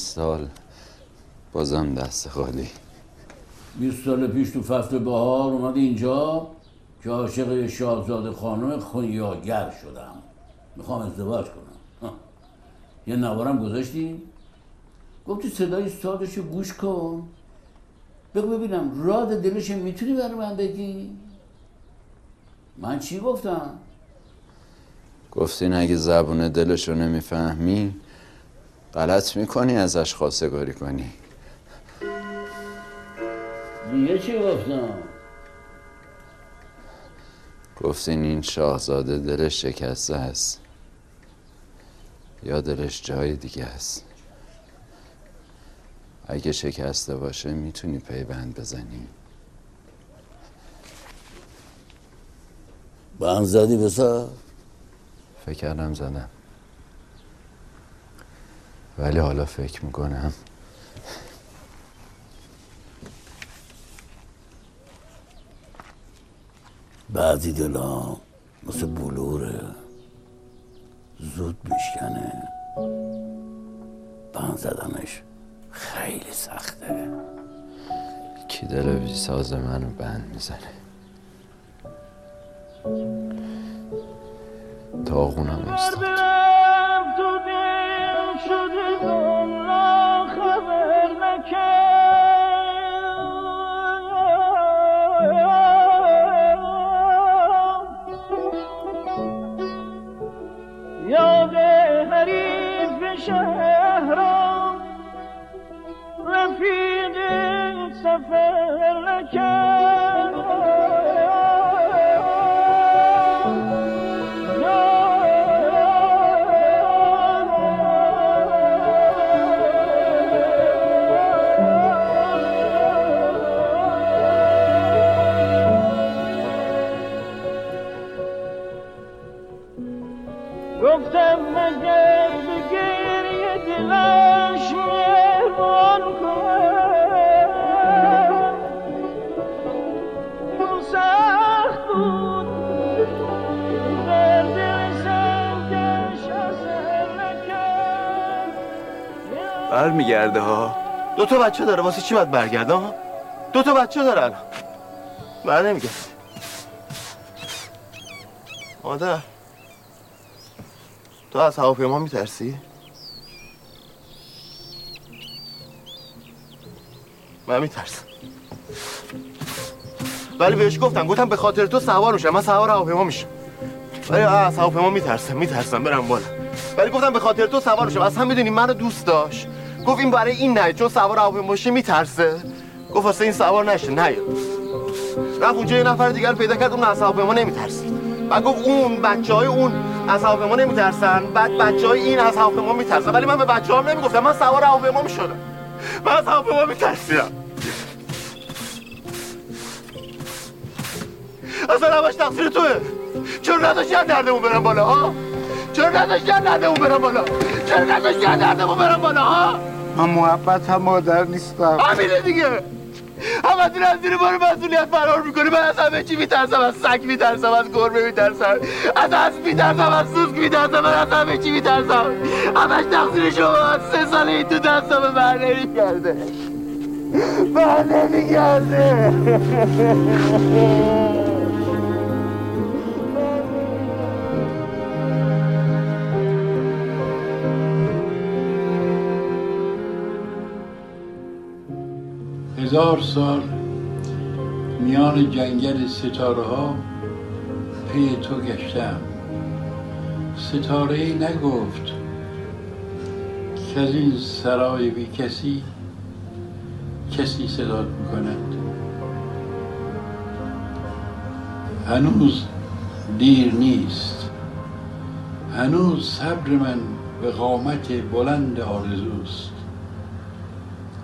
بعد از 20 سال بازم دست خالی. 20 سال پیش تو فصل بهار اومد اینجا که عاشق شاهزاده خانم خونیاگر شدم. می‌خوام ازدواج کنم. یه نوارم گذاشتی؟ گفتی صدای سادشو گوش کن. بگو ببینم راد دلش می‌تونی برای من بگی؟ من چی گفتم؟ گفتین اگه زبون دلشو نمی‌فهمی غلط می‌کنی ازش خواستگاری کنی. دیگه چی گفتم؟ گفتین این شاهزاده دلش شکسته است یا دلش جای دیگه است اگه شکسته باشه می‌تونی پیبند بزنی. بند زدی بسا فکر کردم زدم. ولی حالا فکر می‌کنم. بعضی دلا مثل بلوره. زود میشکنه بند زدنش خیلی سخته. کی دل بی ساز منو بند می‌زنه؟ داغونم استاد. برمیگرده ها. دو تا بچه داره واسه چی باید برگرده ها دو تا بچه دارن. بر نمیگرده مادر تو از هواپیما میترسی؟ من میترسم. ولی بهش گفتم گفتم به خاطر تو سوار میشم من سوار هواپیما میشم. ولی از هواپیما میترسم میترسم برم بالا. ولی گفتم به خاطر تو سوار میشم. اصلا می‌دونی منو دوست داشت. گفت این برای این نه چون سوار هواپیما باشه میترسه. گفت واسه این سوار نشه نه. رفت اونجا یه نفر دیگر پیدا کرد اون از هواپیما نمیترسید. و گفت اون بچه های اون از هواپیما نمیترسن. بعد بچه های این از هواپیما میترسن. ولی من به بچه هم نمی‌گفتم من سوار هواپیما می‌شدم. من از هواپیما میترسیدم. اصلا همش تقصیر توه. چرا نداشتی از دردمون برم بالا ها؟ چرا نداشتی از دردمون برم بالا؟ چرا نداشتی از دردمون برم بالا ها؟ من محبت هم مادر نیستم. همینه دیگه. دیر از زیر بار مسئولیت فرار می‌کنی. من از همه چی میترسم. از سگ میترسم. از گربه میترسم. از اسب میترسم. از سوسک میترسم. من از همه چی میترسم. همش تقصیر شما سه ساله این تو دستم بر نمیگرده. بر نمیگرده. هزار سال میان جنگل ستاره ها پی تو گشتم. ستاره ای نگفت که این سرای بی کسی کسی صدات می‌کند. هنوز دیر نیست. هنوز صبر من به قامت بلند آرزوست.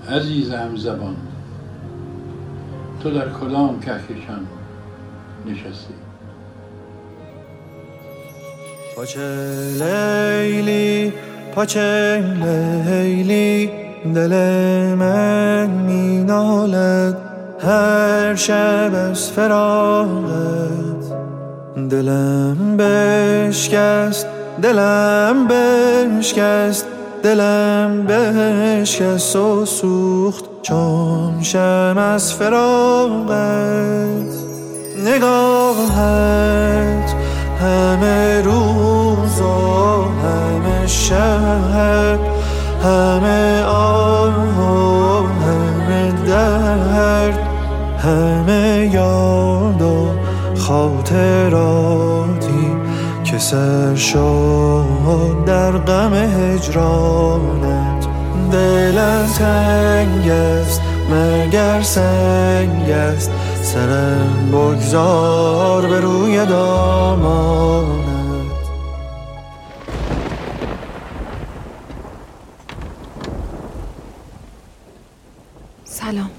عزیز هم زبان. تو در کدام کهکشان نشستی؟ پاچه لیلی پاچه لیلی دل من می نالد هر شب از فراغت دلم بشکست دلم بشکست دلم بشکست و سوخت چون شم از فراغت نگاهت همه روز و همه شب همه آه و همه درد همه یاد و خاطراتی سر شد در غم هجرانت. دلم تنگ است مگر سنگ است. سرم بگذار به روی دامانت. سلام.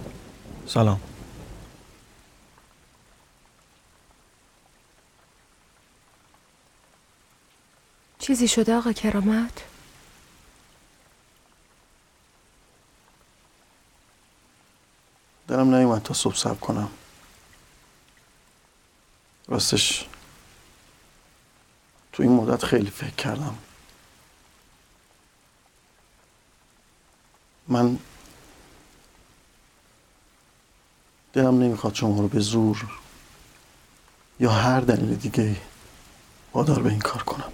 سلام. چیزی شده آقا کرامت؟ دلم نیومد تا صبح سب کنم. راستش تو این مدت خیلی فکر کردم. من دلم نمی‌خواد شما رو به زور یا هر دلیل دیگه وادار به این کار کنم.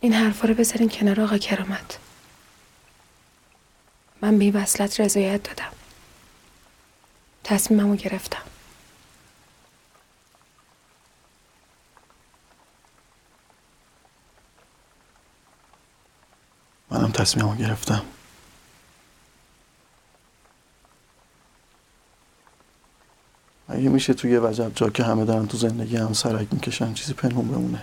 این حرفا رو بذارین کنار آقا کرامت. من به این وصلت رضایت دادم. تصمیممو گرفتم. منم تصمیمو گرفتم. اگه میشه توی یه وجب جا که همه دارن تو زندگی هم سرک می‌کشن چیزی پنهون بمونه.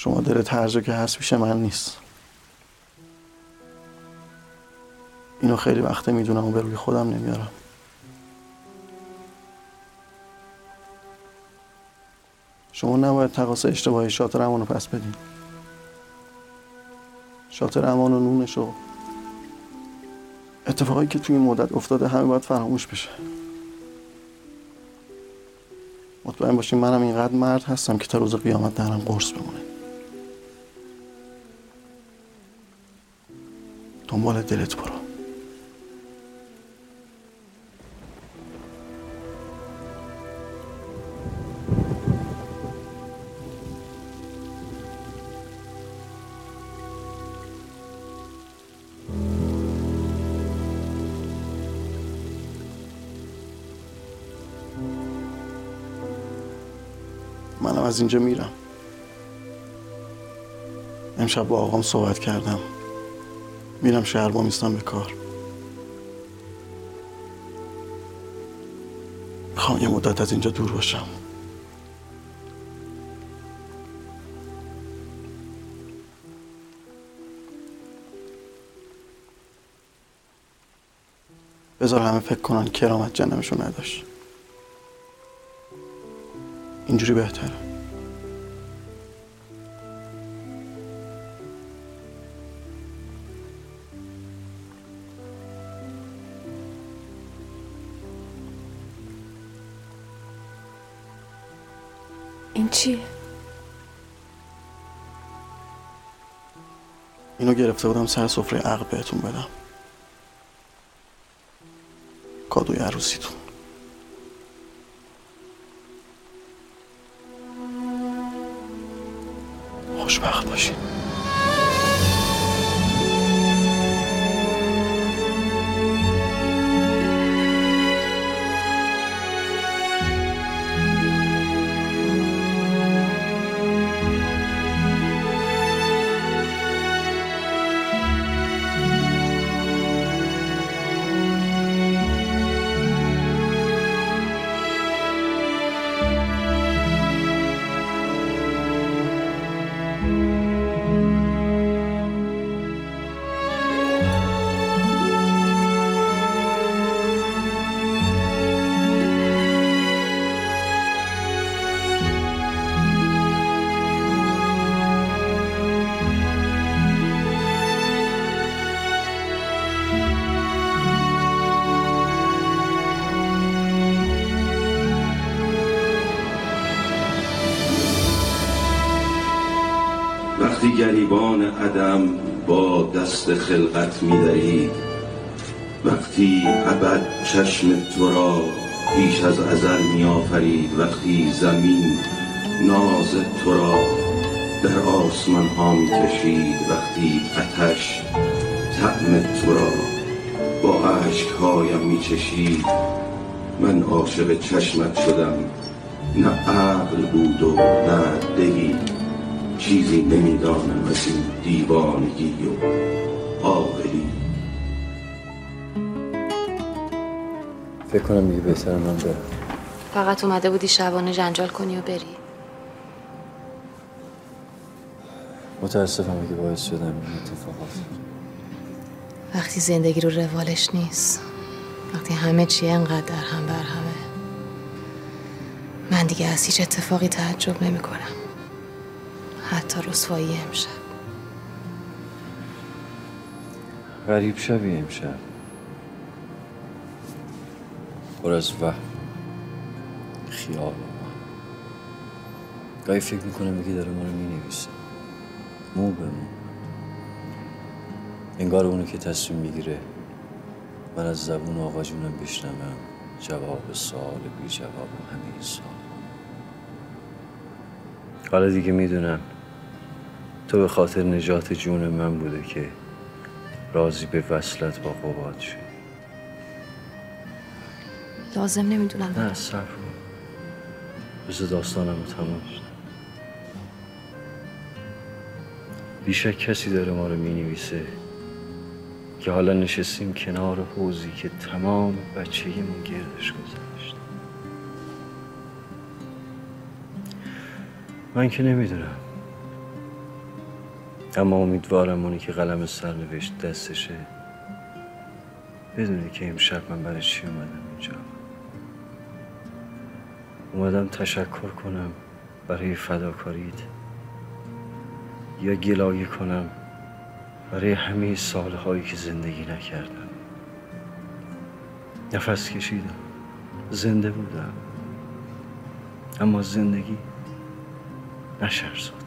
شما دلت هر جا که هست پیش من نیست. اینو خیلی وقته می‌دونم و به روی خودم نمیارم. شما نباید تقاس اشتباهی شاطر امان رو پس بدین. شاطر امان و نونش که توی این مدت افتاده همه باید فراموش بشه. مطمئن باشین منم اینقدر مرد هستم که تا روز قیامت درم قرص بمونه. دنبال دلت برو. منم از اینجا میرم. امشب با آقام صحبت کردم. میرم شهر با میستم به کار. می‌خوام یه مدت از اینجا دور باشم. بذار همه فکر کنن کرامت جنمشو نداشت. اینجوری بهتره. چیه؟ اینو گرفته بودم سر سفره عقل بهتون بدم. کادوی عروسیتون. خوشبخت باشین. دست خلقت می‌دهید وقتی ابد چشم تو را پیش از ازل میآفرید وقتی زمین ناز تو را در آسمان ها می کشید وقتی آتش طعم تو را با عشقهایم می چشید من عاشق چشمت شدم. نه عقل بود و نه دلی. چیزی نمی‌دانم از این دیوانگی و عاقلی فکر کنم دیگه بهتر من برم. فقط اومده بودی شبانه جنجال کنی و بری. متاسفم که باعث شدم این اتفاقات وقتی زندگی رو روالش نیست وقتی همه چی انقدر در هم بر همه من دیگه از هیچ اتفاقی تعجب نمی کنم حتی رسوایی امشب. غریب شبی امشب. پر از وهم خیال وهم. گاهی فکر می‌کنم یکی داره ما رو می‌نویسه. مو به مو. انگار اونو که تصمیم می‌گیره من از زبون آقا جونم بشنوم. جواب سوال بی جواب همین سوال. حالا دیگه می‌دونم تو به خاطر نجات جون من بوده که راضی به وصلت با قباد شد لازم نمی‌دونم. نه صبر کن. بذار داستانم رو تمام شد بیشک کسی داره ما رو می نویسه که حالا نشستیم کنار حوزی که تمام بچگیمون گردش گذشت من که نمی‌دونم. اما امیدوارم اونی که قلم سرنوشت دستشه بدونی که امشب من برای چی اومدم اینجا. اومدم تشکر کنم برای فداکاریت یا گلایه کنم برای همه سالهایی که زندگی نکردم. نفس کشیدم. زنده بودم. اما زندگی نشرزاد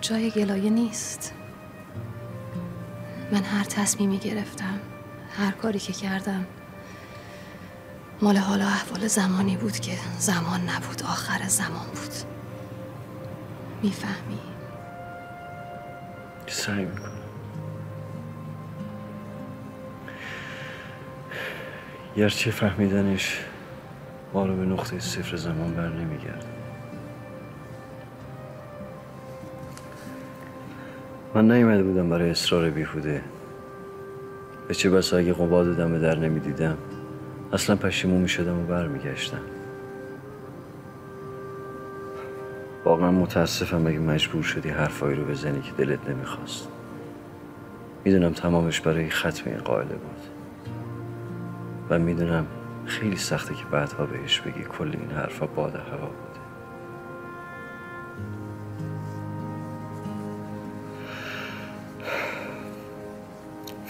جای گلایه نیست. من هر تصمیمی گرفتم هر کاری که کردم مال حالا احوال زمانی بود که زمان نبود آخر زمان بود. می‌فهمی؟ سعی می‌کنم. گرچه فهمیدنش ما رو به نقطه صفر زمان بر نمیگرد من نیومده بودم برای اصرار بیهوده. به چه بسا اگه قباد دم در نمی‌دیدم اصلا پشیمون می‌شدم و برمیگشتم. واقعا متاسفم اگه مجبور شدی حرفایی رو بزنی که دلت نمی‌خواست. می‌دونم تمامش برای ختم این قائله بود. و می‌دونم خیلی سخته که بعدها بهش بگی کل این حرفا باد هوا بوده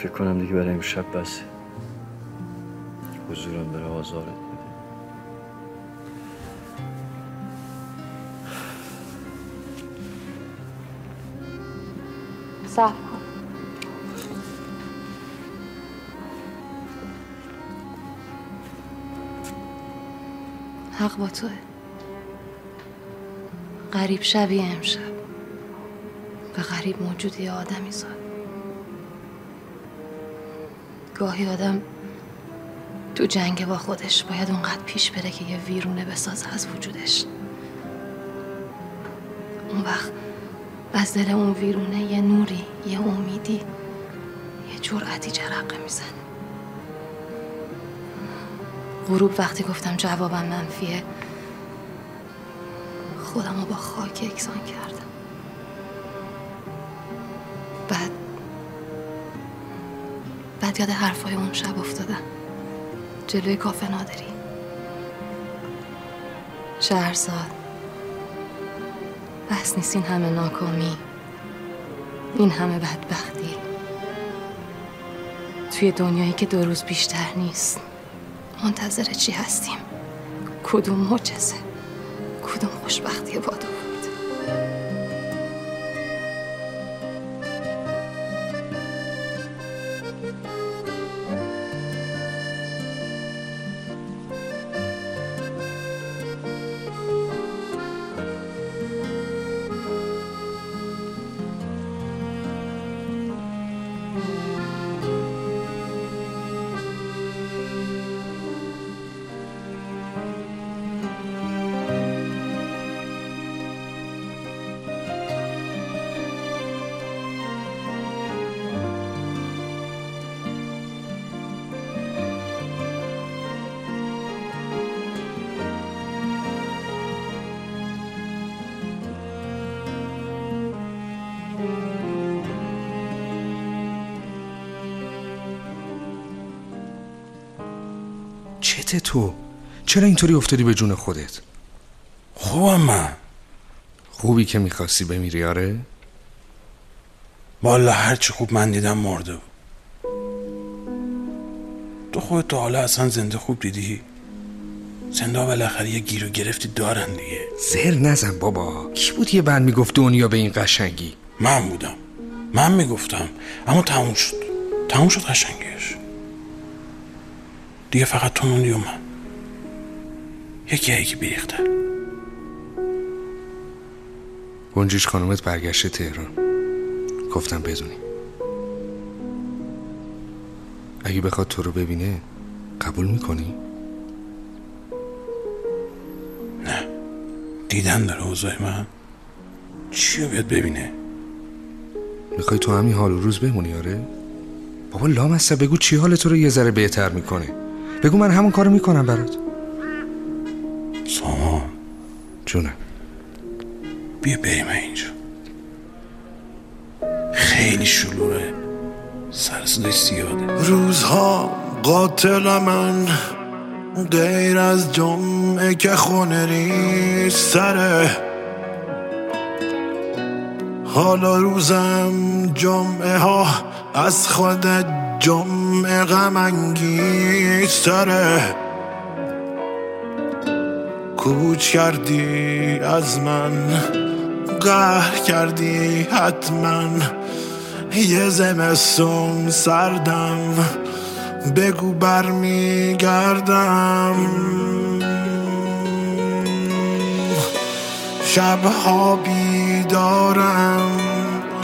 فکر کنم دیگه برای امشب بسه. حضورم بره آزارت بده کن. حق با توه. غریب شبیه امشب. و غریب موجودی آدمی زاد. گاهی آدم تو جنگ با خودش باید اونقدر پیش بره که یه ویرونه بسازه از وجودش. اون وقت از دل اون ویرونه یه نوری یه امیدی یه جرأتی جرقه می‌زنه. غروب وقتی گفتم جوابم منفیه خودم رو با خاک یکسان کردم. بعد یاد حرفای اون شب افتادم. جلوی کافه نادری. شهرزاد. بس نیست این همه ناکامی. این همه بدبختی. توی دنیایی که دو روز بیشتر نیست منتظر چی هستیم؟ کدوم معجزه کدوم خوشبختی بادو تو. چرا اینطوری افتادی به جون خودت؟ خوبم من. خوبی که می‌خواستی بمیری آره؟ والا هرچی خوب من دیدم مرده بود. تو خودت تا حالا اصلا زنده خوب دیدی؟ زنده بالاخره یه گیر و گرفتی دارن دیگه. زر نزن بابا. کی بود یه بند می‌گفت دنیا به این قشنگی؟ من بودم. من می‌گفتم. اما تموم شد. تموم شد قشنگیش دیگه فقط تو موندی و من. یکی یکی بیریخته. گنجیش خانومت برگشته تهران. گفتم بدونی. اگه بخواد تو رو ببینه قبول می‌کنی؟ نه. دیدن داره اوضاع من. چیو بیاد ببینه؟ می‌خوای تو همین حال و روز بمونی آره؟ بابا لام هسته بگو چی حال تو رو یه ذره بهتر می‌کنه. بگو من همون کارو می‌کنم برات. سامان. جونم بیا بریم اینجا. خیلی شلوغه. سر صدای زیاده. روزها قاتل من غیر از جمعه که خونه نیست سره. حالا روزم جمعه ها از خود جمعه غم انگیزتره کوچ کردی از من قهر کردی حتما. یه زمستون سردم بگو برمیگردم. شبها بیدارم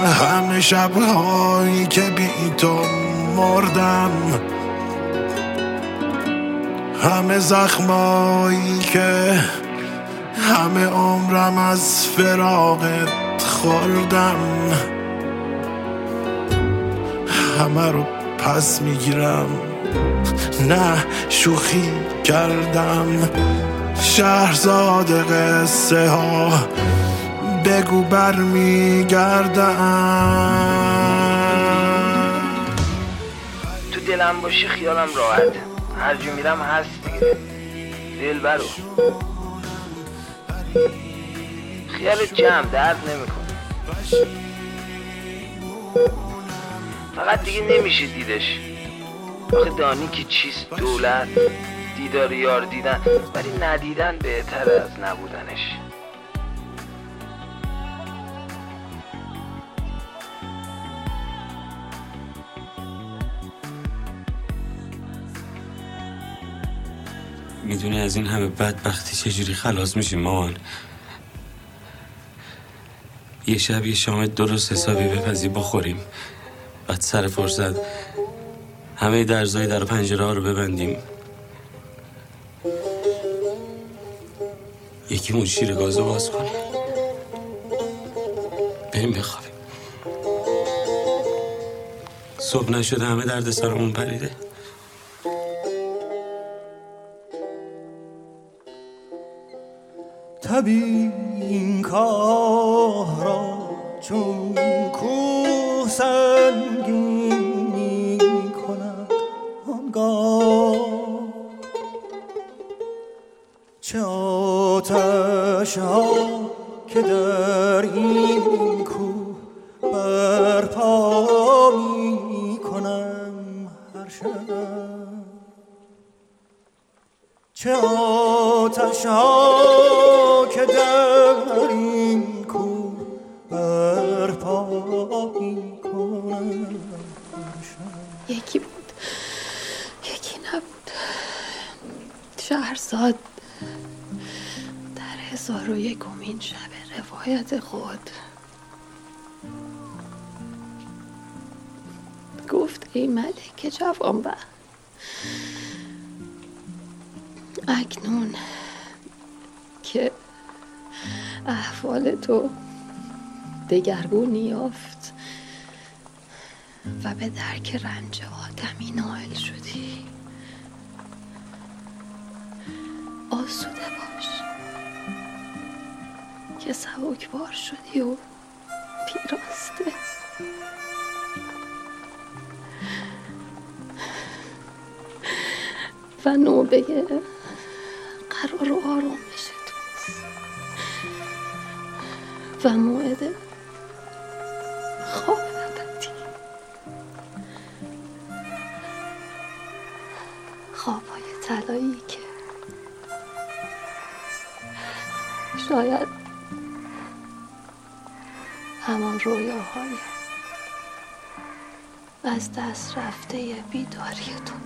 همه شبهایی که بی تو مردم همه زخمایی که همه عمرم از فراغت خوردم. همه رو پس می‌گیرم. نه شوخی کردم. شهرزاد قصه ها بگو برمیگردم. دلم باشی خیالم راحت. هر جا میرم هست دیگه دل برو. خیال جمع درد نمی‌کنه. فقط دیگه نمیشه دیدش. آخه دانی که چیست دولت. دیدار یار دیدن. ولی ندیدن بهتر از نبودنش. می‌دونی از این همه بدبختی چجوری خلاص میشیم مامان؟ یه شب یه شام درست حسابی بپزی بخوریم. بعد سر فرصت همه درزای در پنجره ها رو ببندیم. یکی شیر گازو باز کنیم. بریم بخوابیم. صبح نشده همه درد سرمون پریده. طبیعی این کار را چون کوه سنگین کند آنگاه. چه آتش ها که در این کوه برپا می کنم هر شب. چه آتش ها در هزار و یکمین شب روایت خود. گفت ای ملک جوانبخت اکنون که احوال تو دگرگونی یافت و به درک رنج آدمی نائل شدی. آسوده که سبکبار شدی و پیراسته. و نوبه قرار و آرامش توست. و موعد خواب ابدی. خوابهای طلایی که شاید همان رویاهای از دست رفته بیداری تو